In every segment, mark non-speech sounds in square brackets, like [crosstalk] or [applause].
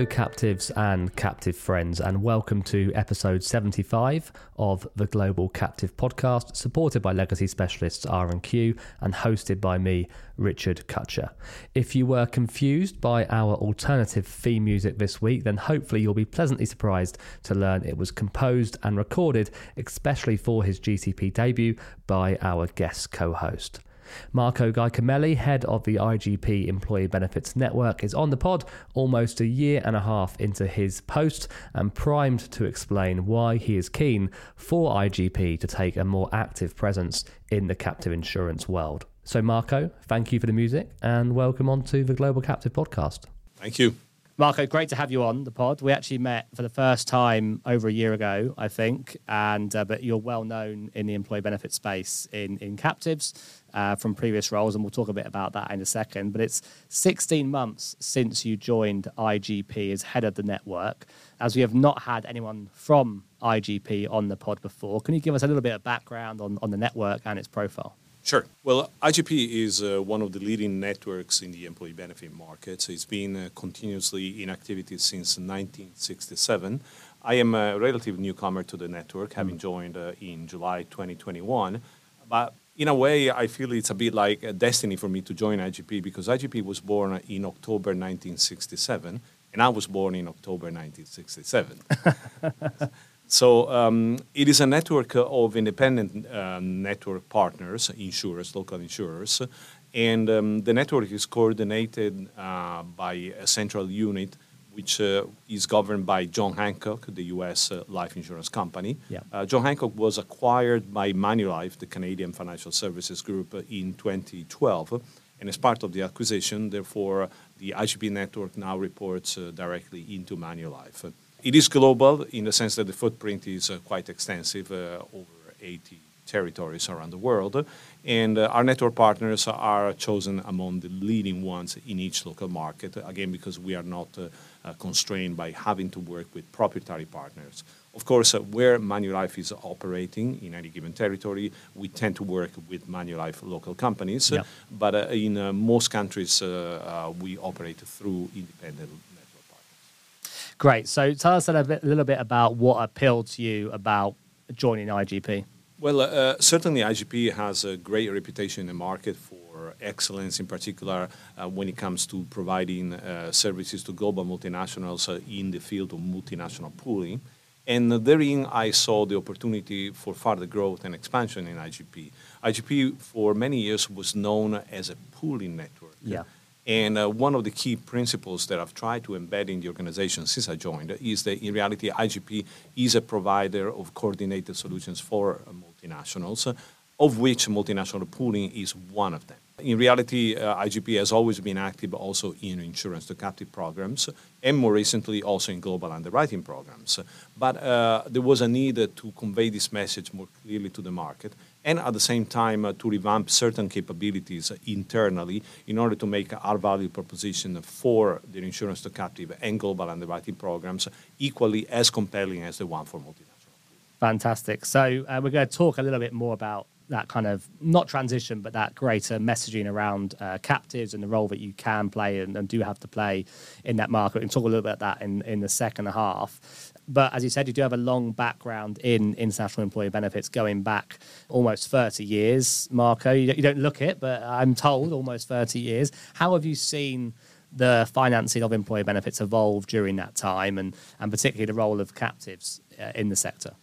Hello, captives and captive friends, and welcome to episode 75 of the Global Captive Podcast, supported by Legacy Specialists R&Q and hosted by me, Richard Cutcher. If you were confused by our alternative theme music this week, then hopefully you'll be pleasantly surprised to learn it was composed and recorded especially for his GCP debut by our guest co-host. Marco Giacomelli, head of the IGP Employee Benefits Network, is on the pod almost a year and a half into his post and primed to explain why he is keen for IGP to take a more active presence in the captive insurance world. So, Marco, thank you for the music and welcome on to the Global Captive Podcast. Thank you. Marco, great to have you on the pod. We actually met for the first time over a year ago, I think, and uh, but you're well known in the employee benefit space in in captives uh, from previous roles, and we'll talk a bit about that in a second. But it's 16 months since you joined IGP as head of the network, as we have not had anyone from IGP on the pod before. Can you give us a little bit of background on, on the network and its profile? Sure. Well, IGP is uh, one of the leading networks in the employee benefit market. So it's been uh, continuously in activity since 1967. I am a relative newcomer to the network, having mm. joined uh, in July 2021. But in a way, I feel it's a bit like a destiny for me to join IGP because IGP was born in October 1967, and I was born in October 1967. [laughs] So um, it is a network of independent uh, network partners, insurers, local insurers, and um, the network is coordinated uh, by a central unit which uh, is governed by John Hancock, the U.S. Uh, life insurance company. Yeah. Uh, John Hancock was acquired by Manulife, the Canadian financial services group, in 2012. And as part of the acquisition, therefore, the IGP network now reports uh, directly into Manulife. It is global in the sense that the footprint is uh, quite extensive, uh, over 80 territories around the world. And uh, our network partners are chosen among the leading ones in each local market, again, because we are not constrained by having to work with proprietary partners. Of course, uh, where Manulife is operating in any given territory, we tend to work with Manulife local companies. Yep. But in most countries, we operate through independent Great. So tell us a, bit, a little bit about what appealed to you about joining IGP. Well, uh, certainly IGP has a great reputation in the market for excellence, in particular uh, when it comes to providing uh, services to global multinationals uh, in the field of multinational pooling. And therein, I saw the opportunity for further growth and expansion in IGP. IGP, for many years, was known as a pooling network. Yeah. And uh, one of the key principles that I've tried to embed in the organization since I joined is that in reality, IGP is a provider of coordinated solutions for multinationals, of which multinational pooling is one of them. In reality, uh, IGP has always been active also in insurance to captive programs and more recently also in global underwriting programs. But uh, there was a need to convey this message more clearly to the market and at the same time uh, to revamp certain capabilities internally in order to make our value proposition for the insurance to captive and global underwriting programs equally as compelling as the one for multinational. Fantastic. So uh, we're going to talk a little bit more about that kind of not transition, but that greater messaging around uh, captives and the role that you can play and, and, do have to play in that market. Can talk a little bit about that in, in the second half. But as you said, you do have a long background in international employee benefits going back almost 30 years. Marco, you don't look it, but I'm told almost 30 years. How have you seen the financing of employee benefits evolve during that time and, and particularly the role of captives uh, in the sector?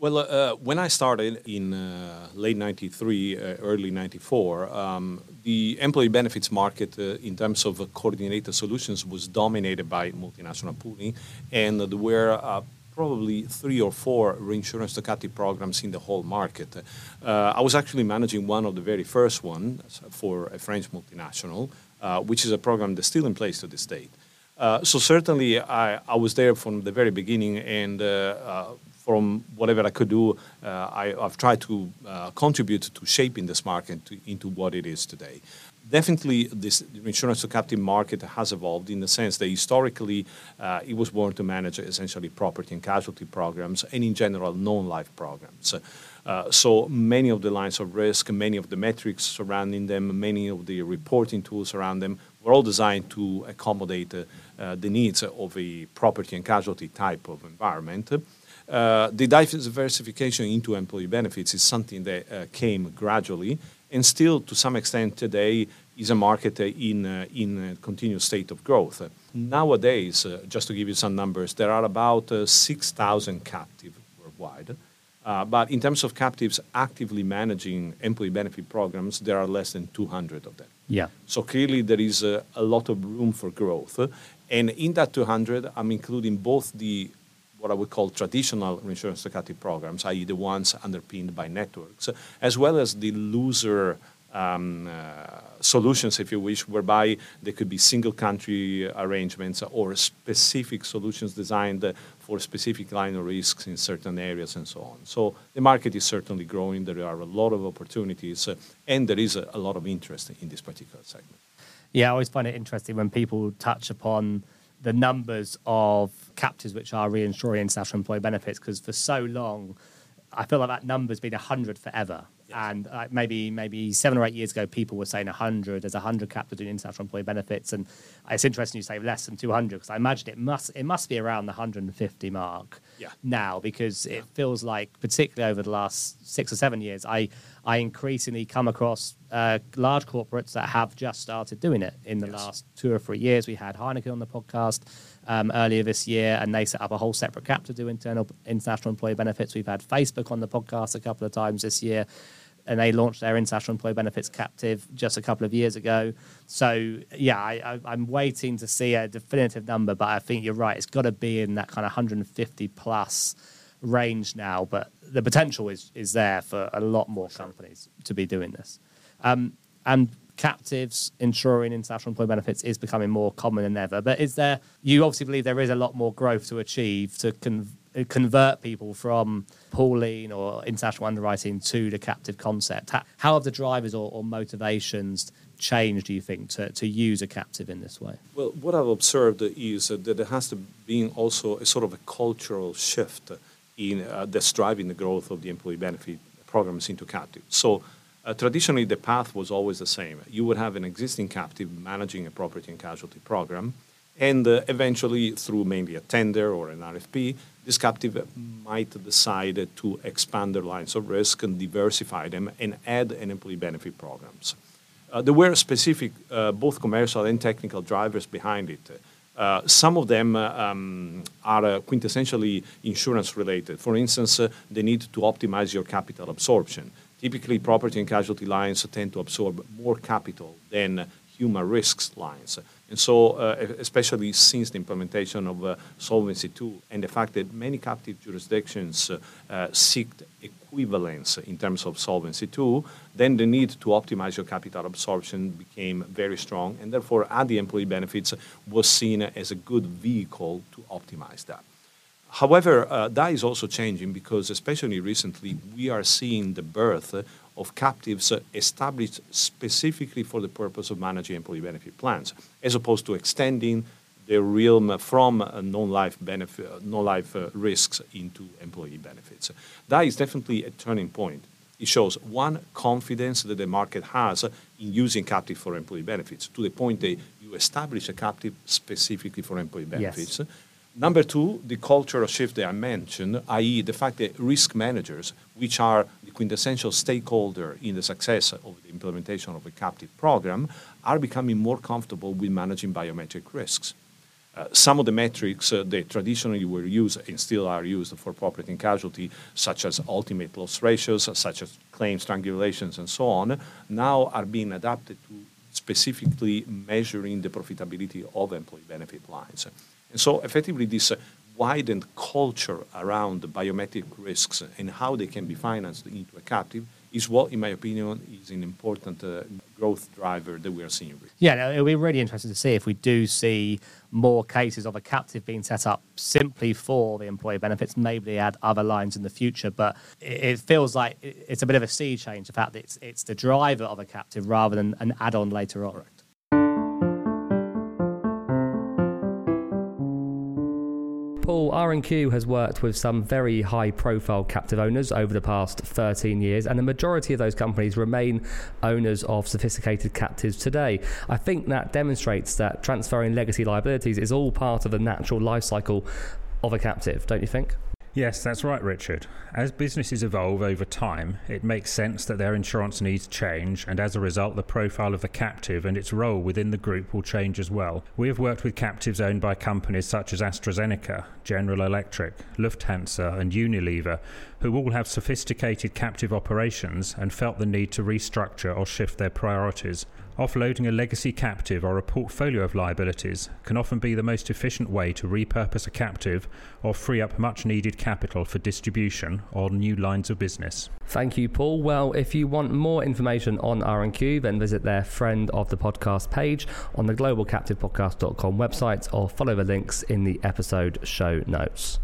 Well, uh, when I started in uh, late 93, uh, early 94, um, the employee benefits market uh, in terms of coordinated solutions was dominated by multinational pooling, and there were uh, probably three or four reinsurance to programs in the whole market. Uh, I was actually managing one of the very first ones for a French multinational, uh, which is a program that's still in place to this date. Uh, so certainly I, I, was there from the very beginning and uh, uh, from whatever I could do, uh, I, have tried to contribute to shaping this market to, into what it is today definitely this insurance to captive market has evolved in the sense that historically uh, it was born to manage essentially property and casualty programs and in general non-life programs. Uh, so many of the lines of risk, many of the metrics surrounding them, many of the reporting tools around them were all designed to accommodate uh, uh, the needs of a property and casualty type of environment. Uh, the diversification into employee benefits is something that uh, came gradually and still, to some extent, today is a market in, uh, in a continuous state of growth. Nowadays, uh, just to give you some numbers, there are about 6,000 captive worldwide. Uh, but in terms of captives actively managing employee benefit programs, there are less than 200 of them. Yeah. So clearly there is a lot of room for growth. And in that 200, I'm including both the what I would call traditional reinsurance to captive programs, i.e., the ones underpinned by networks, as well as the looser um, uh, solutions, if you wish, whereby there could be single country arrangements or specific solutions designed for specific line of risks in certain areas and so on. So the market is certainly growing. There are a lot of opportunities, uh, and there is a, a lot of interest in this particular segment. Yeah, I always find it interesting when people touch upon the numbers of captives which are reinsuring international employee benefits because for so long, I feel like that number's been 100 forever. And uh, maybe maybe seven or eight years ago, people were saying 100. There's 100 captives doing international employee benefits, and it's interesting you say less than 200 because I imagine it must it must be around the 150 mark yeah. now because yeah. it feels like, particularly over the last six or seven years, I I increasingly come across uh, large corporates that have just started doing it in the yes. last two or three years. We had Heineken on the podcast um, earlier this year, and they set up a whole separate cap to do internal international employee benefits. We've had Facebook on the podcast a couple of times this year and they launched their international employee benefits captive just a couple of years ago. So yeah, I, am waiting to see a definitive number, but I think you're right. It's got to be in that kind of 150 plus range now. But the potential is is there for a lot more companies to be doing this. Um, and captives insuring international employee benefits is becoming more common than ever. But is there? You obviously believe there is a lot more growth to achieve to con- convert people from pooling or international underwriting to the captive concept? How have the drivers or, or motivations changed, do you think, to, to use a captive in this way? Well, what I've observed is that there has to be also a sort of a cultural shift in, uh, that's driving the growth of the employee benefit programs into captive. So uh, traditionally, the path was always the same. You would have an existing captive managing a property and casualty program, and uh, eventually, through maybe a tender or an RFP, this captive might decide to expand their lines of risk and diversify them and add an employee benefit programs. Uh, there were specific, uh, both commercial and technical drivers behind it. Uh, some of them uh, um, are uh, quintessentially insurance related. For instance, uh, the need to optimize your capital absorption. Typically, property and casualty lines tend to absorb more capital than human risks lines. And so, uh, especially since the implementation of Solvency II and the fact that many captive jurisdictions seek equivalence in terms of Solvency II, then the need to optimize your capital absorption became very strong, and therefore, the employee benefits was seen as a good vehicle to optimize that. However, uh, that is also changing because, especially recently, we are seeing the birth of captives established specifically for the purpose of managing employee benefit plans, as opposed to extending the realm from non-life benefit, non-life uh, risks into employee benefits. That is definitely a turning point. It shows one confidence that the market has in using captive for employee benefits to the point that you establish a captive specifically for employee benefits. Yes. Number two, the cultural shift that I mentioned, i.e., the fact that risk managers, which are the quintessential stakeholder in the success of the implementation of a captive program, are becoming more comfortable with managing biometric risks. Uh, some of the metrics uh, that traditionally were used and still are used for property and casualty, such as ultimate loss ratios, such as claims triangulations, and so on, now are being adapted to specifically measuring the profitability of employee benefit lines. And so effectively this uh, widened culture around biometric risks and how they can be financed into a captive is what, in my opinion, is an important uh, growth driver that we are seeing. Yeah, it'll be really interesting to see if we do see more cases of a captive being set up simply for the employee benefits. Maybe they add other lines in the future, but it, feels like it's a bit of a sea change. The fact that it's, it's the driver of a captive rather than an add-on later on. Paul, R&Q has worked with some very high-profile captive owners over the past 13 years, and the majority of those companies remain owners of sophisticated captives today. I think that demonstrates that transferring legacy liabilities is all part of the natural life cycle of a captive, don't you think? Yes, that's right, Richard. As businesses evolve over time, it makes sense that their insurance needs change, and as a result, the profile of the captive and its role within the group will change as well. We have worked with captives owned by companies such as AstraZeneca, General Electric, Lufthansa, and Unilever, who all have sophisticated captive operations and felt the need to restructure or shift their priorities. Offloading a legacy captive or a portfolio of liabilities can often be the most efficient way to repurpose a captive or free up much needed capital for distribution or new lines of business. Thank you, Paul. Well, if you want more information on R&Q, then visit their friend of the podcast page on the globalcaptivepodcast.com website or follow the links in the episode show notes.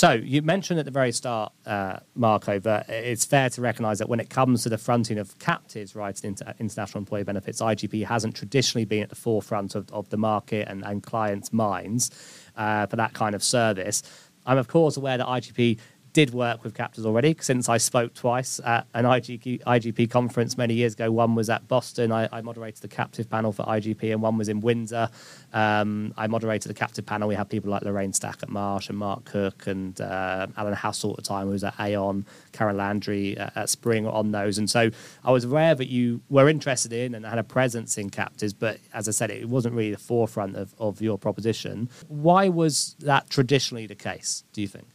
So you mentioned at the very start, uh, Marco, that it's fair to recognise that when it comes to the fronting of captives writing into international employee benefits, IGP hasn't traditionally been at the forefront of, of the market and, and clients' minds uh, for that kind of service. I'm of course aware that IGP did work with captives already since I spoke twice at an IGP, IGP conference many years ago. One was at Boston. I, I moderated the captive panel for IGP, and one was in Windsor. Um, I moderated the captive panel. We had people like Lorraine Stack at Marsh and Mark Cook and uh, Alan Hassel at the time, who was at Aon, Karen Landry at, at Spring on those. And so I was aware that you were interested in and had a presence in captives, but as I said, it wasn't really the forefront of, of your proposition. Why was that traditionally the case, do you think?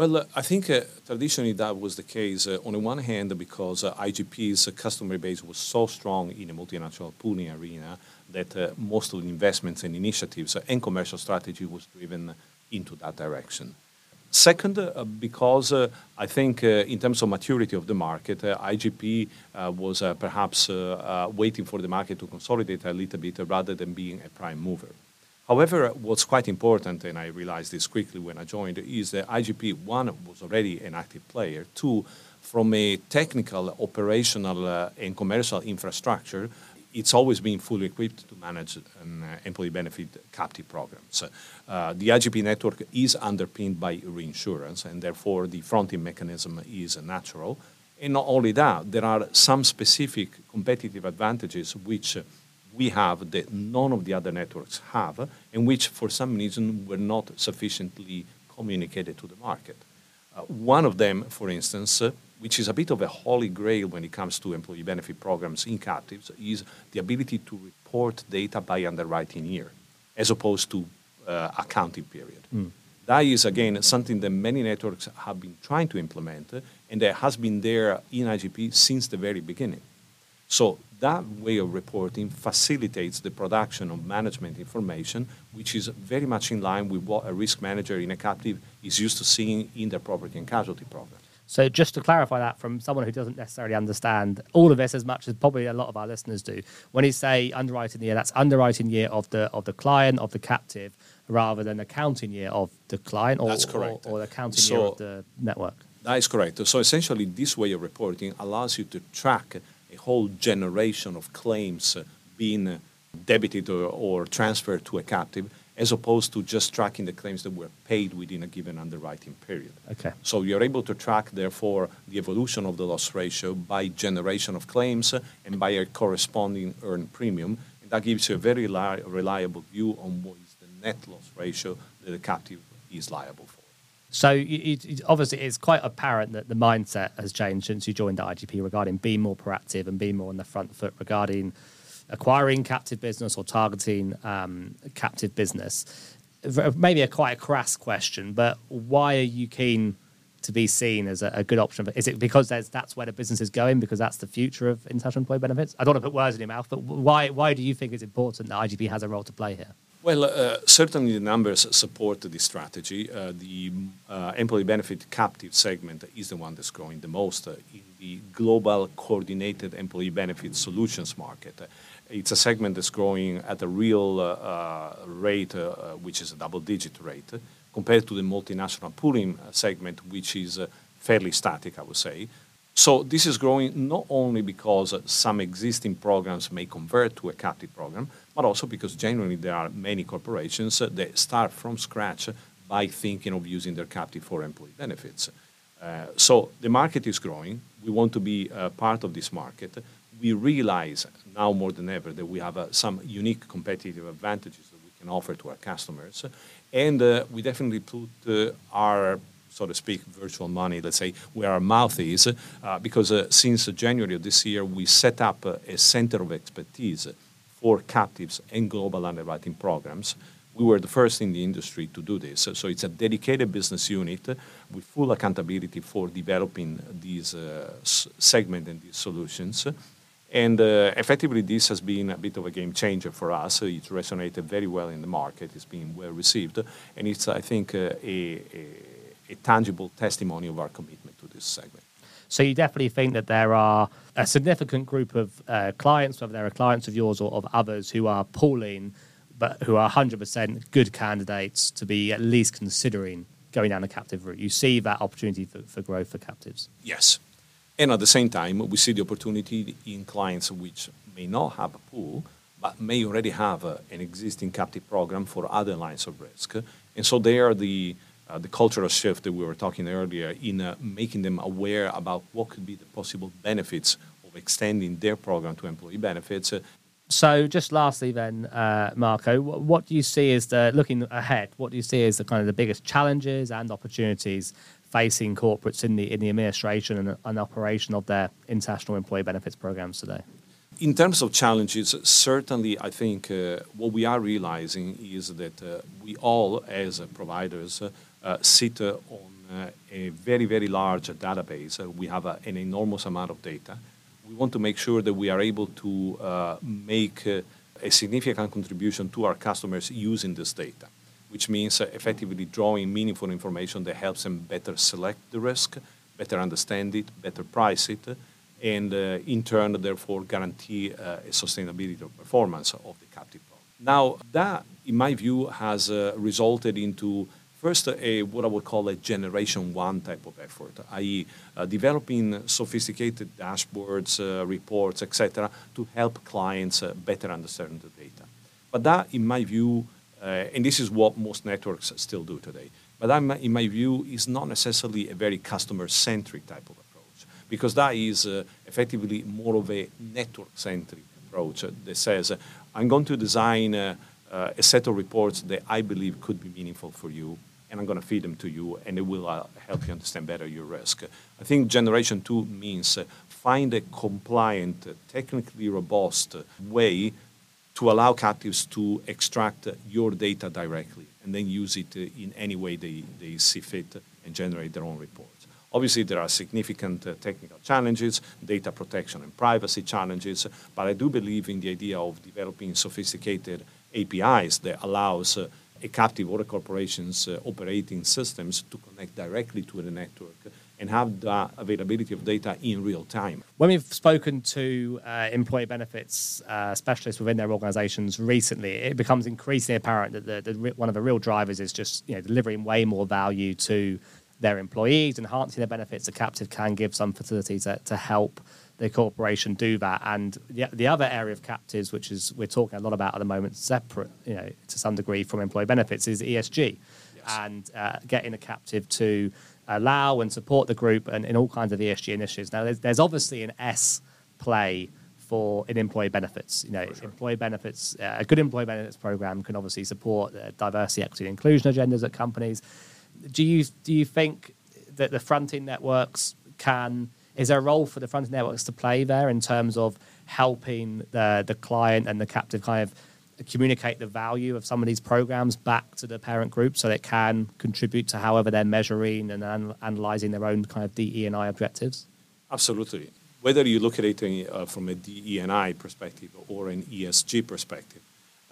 Well, uh, I think uh, traditionally that was the case. Uh, on the one hand, because uh, IGP's customer base was so strong in the multinational pooling arena that uh, most of the investments and initiatives uh, and commercial strategy was driven into that direction. Second, because I think in terms of maturity of the market, IGP was perhaps waiting for the market to consolidate a little bit rather than being a prime mover. However, what's quite important, and I realized this quickly when I joined, is that IGP, one, was already an active player. Two, from a technical, operational, uh, and commercial infrastructure, it's always been fully equipped to manage an uh, employee benefit captive programs. Uh, the IGP network is underpinned by reinsurance, and therefore the fronting mechanism is natural. And not only that, there are some specific competitive advantages which we have that none of the other networks have, and which for some reason were not sufficiently communicated to the market. Uh, one of them, for instance, uh, which is a bit of a holy grail when it comes to employee benefit programs in captives, is the ability to report data by underwriting year, as opposed to uh, accounting period. Mm. That is, again, something that many networks have been trying to implement, and that has been there in IGP since the very beginning. So that way of reporting facilitates the production of management information, which is very much in line with what a risk manager in a captive is used to seeing in their property and casualty program. So, just to clarify that from someone who doesn't necessarily understand all of this as much as probably a lot of our listeners do, when you say underwriting year, that's underwriting year of the of the client of the captive, rather than accounting year of the client, or, that's correct. or, or the accounting so, year of the network. That is correct. So, essentially, this way of reporting allows you to track a whole generation of claims uh, being uh, debited or, or transferred to a captive as opposed to just tracking the claims that were paid within a given underwriting period. Okay. So you're able to track, therefore, the evolution of the loss ratio by generation of claims uh, and by a corresponding earned premium. And that gives you a very li- reliable view on what is the net loss ratio that the captive is liable for. So it, it, obviously, it's quite apparent that the mindset has changed since you joined the IGP regarding being more proactive and being more on the front foot regarding acquiring captive business or targeting um, captive business. Maybe a quite a crass question, but why are you keen to be seen as a, a good option? Is it because that's where the business is going because that's the future of international employee benefits? I don't want to put words in your mouth, but why why do you think it's important that IGP has a role to play here? Well, uh, certainly the numbers support the strategy. Uh, the uh, employee benefit captive segment is the one that's growing the most uh, in the global coordinated employee benefit solutions market. It's a segment that's growing at a real uh, uh, rate, which is a double digit rate, compared to the multinational pooling segment, which is fairly static, I would say. So this is growing not only because some existing programs may convert to a captive program, but also because generally there are many corporations that start from scratch by thinking of using their captive for employee benefits. Uh, so the market is growing. We want to be a part of this market. We realize now more than ever that we have uh, some unique competitive advantages that we can offer to our customers. And uh, we definitely put uh, our so to speak, virtual money, let's say, where our mouth is, uh, because uh, since January of this year, we set up uh, a center of expertise for captives and global underwriting programs. We were the first in the industry to do this. So it's a dedicated business unit with full accountability for developing these uh, and these solutions. And uh, effectively, this has been a bit of a game changer for us. It resonated very well in the market. It's been well received, and it's, I think, uh, a, a a tangible testimony of our commitment to this segment. So you definitely think that there are a significant group of uh, clients, whether they're clients of yours or of others, who are pooling, but who are 100% good candidates to be at least considering going down the captive route. You see that opportunity for, for growth for captives. Yes. And at the same time, we see the opportunity in clients which may not have a pool, but may already have a, an existing captive program for other lines of risk. And so they are the uh, the cultural shift that we were talking earlier in uh, making them aware about what could be the possible benefits of extending their program to employee benefits. So, just lastly, then, uh, Marco, what, what, do you see as the looking ahead? What do you see as the kind of the biggest challenges and opportunities facing corporates in the in the administration and, and operation of their international employee benefits programs today? In terms of challenges, certainly I think uh, what we are realizing is that uh, we all, as providers, uh, sit uh, on uh, a very, very large database. we have an enormous amount of data. We want to make sure that we are able to make a significant contribution to our customers using this data, which means effectively drawing meaningful information that helps them better select the risk, better understand it, better price it, and uh, in turn, therefore, guarantee uh, a sustainability of performance of the captive. Now, that, in my view, has uh, resulted into First, a, what I would call a generation one type of effort, i.e., uh, developing sophisticated dashboards, uh, reports, etc., to help clients uh, better understand the data. But that, in my view, uh, and this is what most networks still do today, but that, in my view, is not necessarily a very customer-centric type of approach, because that is uh, effectively more of a network-centric approach that says, I'm going to design a set of reports that I believe could be meaningful for you and I'm going to feed them to you, and it will uh, help you understand better your risk. I think generation two means uh, find a compliant, uh, technically robust way to allow captives to extract your data directly and then use it in any way they, they see fit and generate their own reports. Obviously, there are significant uh, technical challenges, data protection and privacy challenges, but I do believe in the idea of developing sophisticated APIs that allows uh, a captive or a corporation's uh, operating systems to connect directly to the network and have the availability of data in real time. When we've spoken to uh, employee benefits uh, specialists within their organizations recently, it becomes increasingly apparent that the, the, one of the real drivers is just you know, delivering way more value to their employees, enhancing their benefits. A captive can give some facilities to, to help the corporation do that. And the, the other area of captives, which is we're talking a lot about at the moment, separate, you know, to some degree from employee benefits, is ESG, yes. and uh, getting a captive to allow and support the group and in all kinds of ESG initiatives. Now, there's, there's obviously an S play for in employee benefits. You know, sure. employee benefits, uh, a good employee benefits program can obviously support uh, diversity, equity, and inclusion agendas at companies. Do you do you think that the fronting networks can is there a role for the front end networks to play there in terms of helping the, the client and the captive kind of communicate the value of some of these programs back to the parent group so it can contribute to however they're measuring and an- analyzing their own kind of DE and I objectives? Absolutely. Whether you look at it uh, from a DE and I perspective or an ESG perspective,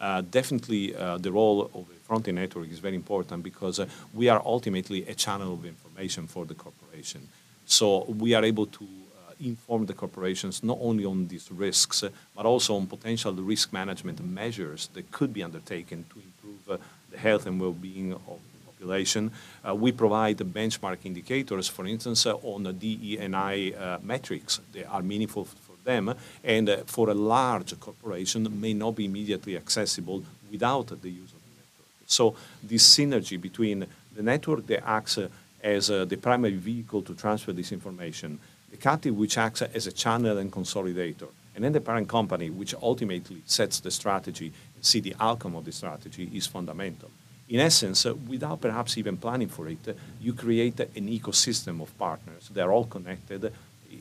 uh, definitely uh, the role of the front-end network is very important because uh, we are ultimately a channel of information for the corporation. So we are able to uh, inform the corporations not only on these risks, but also on potential risk management measures that could be undertaken to improve uh, the health and well-being of the population. Uh, we provide benchmark indicators, for instance, uh, on the DE&I uh, metrics. They are meaningful for them, and uh, for a large corporation, may not be immediately accessible without the use of the network. So this synergy between the network that acts as uh, the primary vehicle to transfer this information, the captive which acts as a channel and consolidator, and then the parent company which ultimately sets the strategy and see the outcome of the strategy is fundamental. In essence, uh, without perhaps even planning for it, uh, you create an ecosystem of partners that are all connected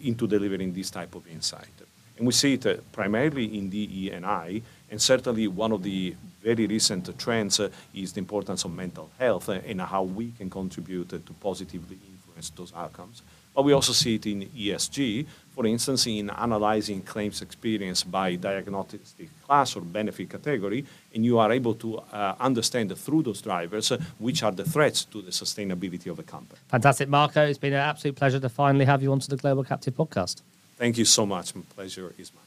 into delivering this type of insight. And we see it uh, primarily in DE and I, and certainly one of the very recent trends uh, is the importance of mental health uh, and how we can contribute to positively influence those outcomes. But we also see it in ESG, for instance, in analyzing claims experience by diagnostic class or benefit category, and you are able to uh, understand through those drivers uh, which are the threats to the sustainability of a company. Fantastic, Marco. It's been an absolute pleasure to finally have you onto the Global Captive podcast. Thank you so much. My pleasure is mine.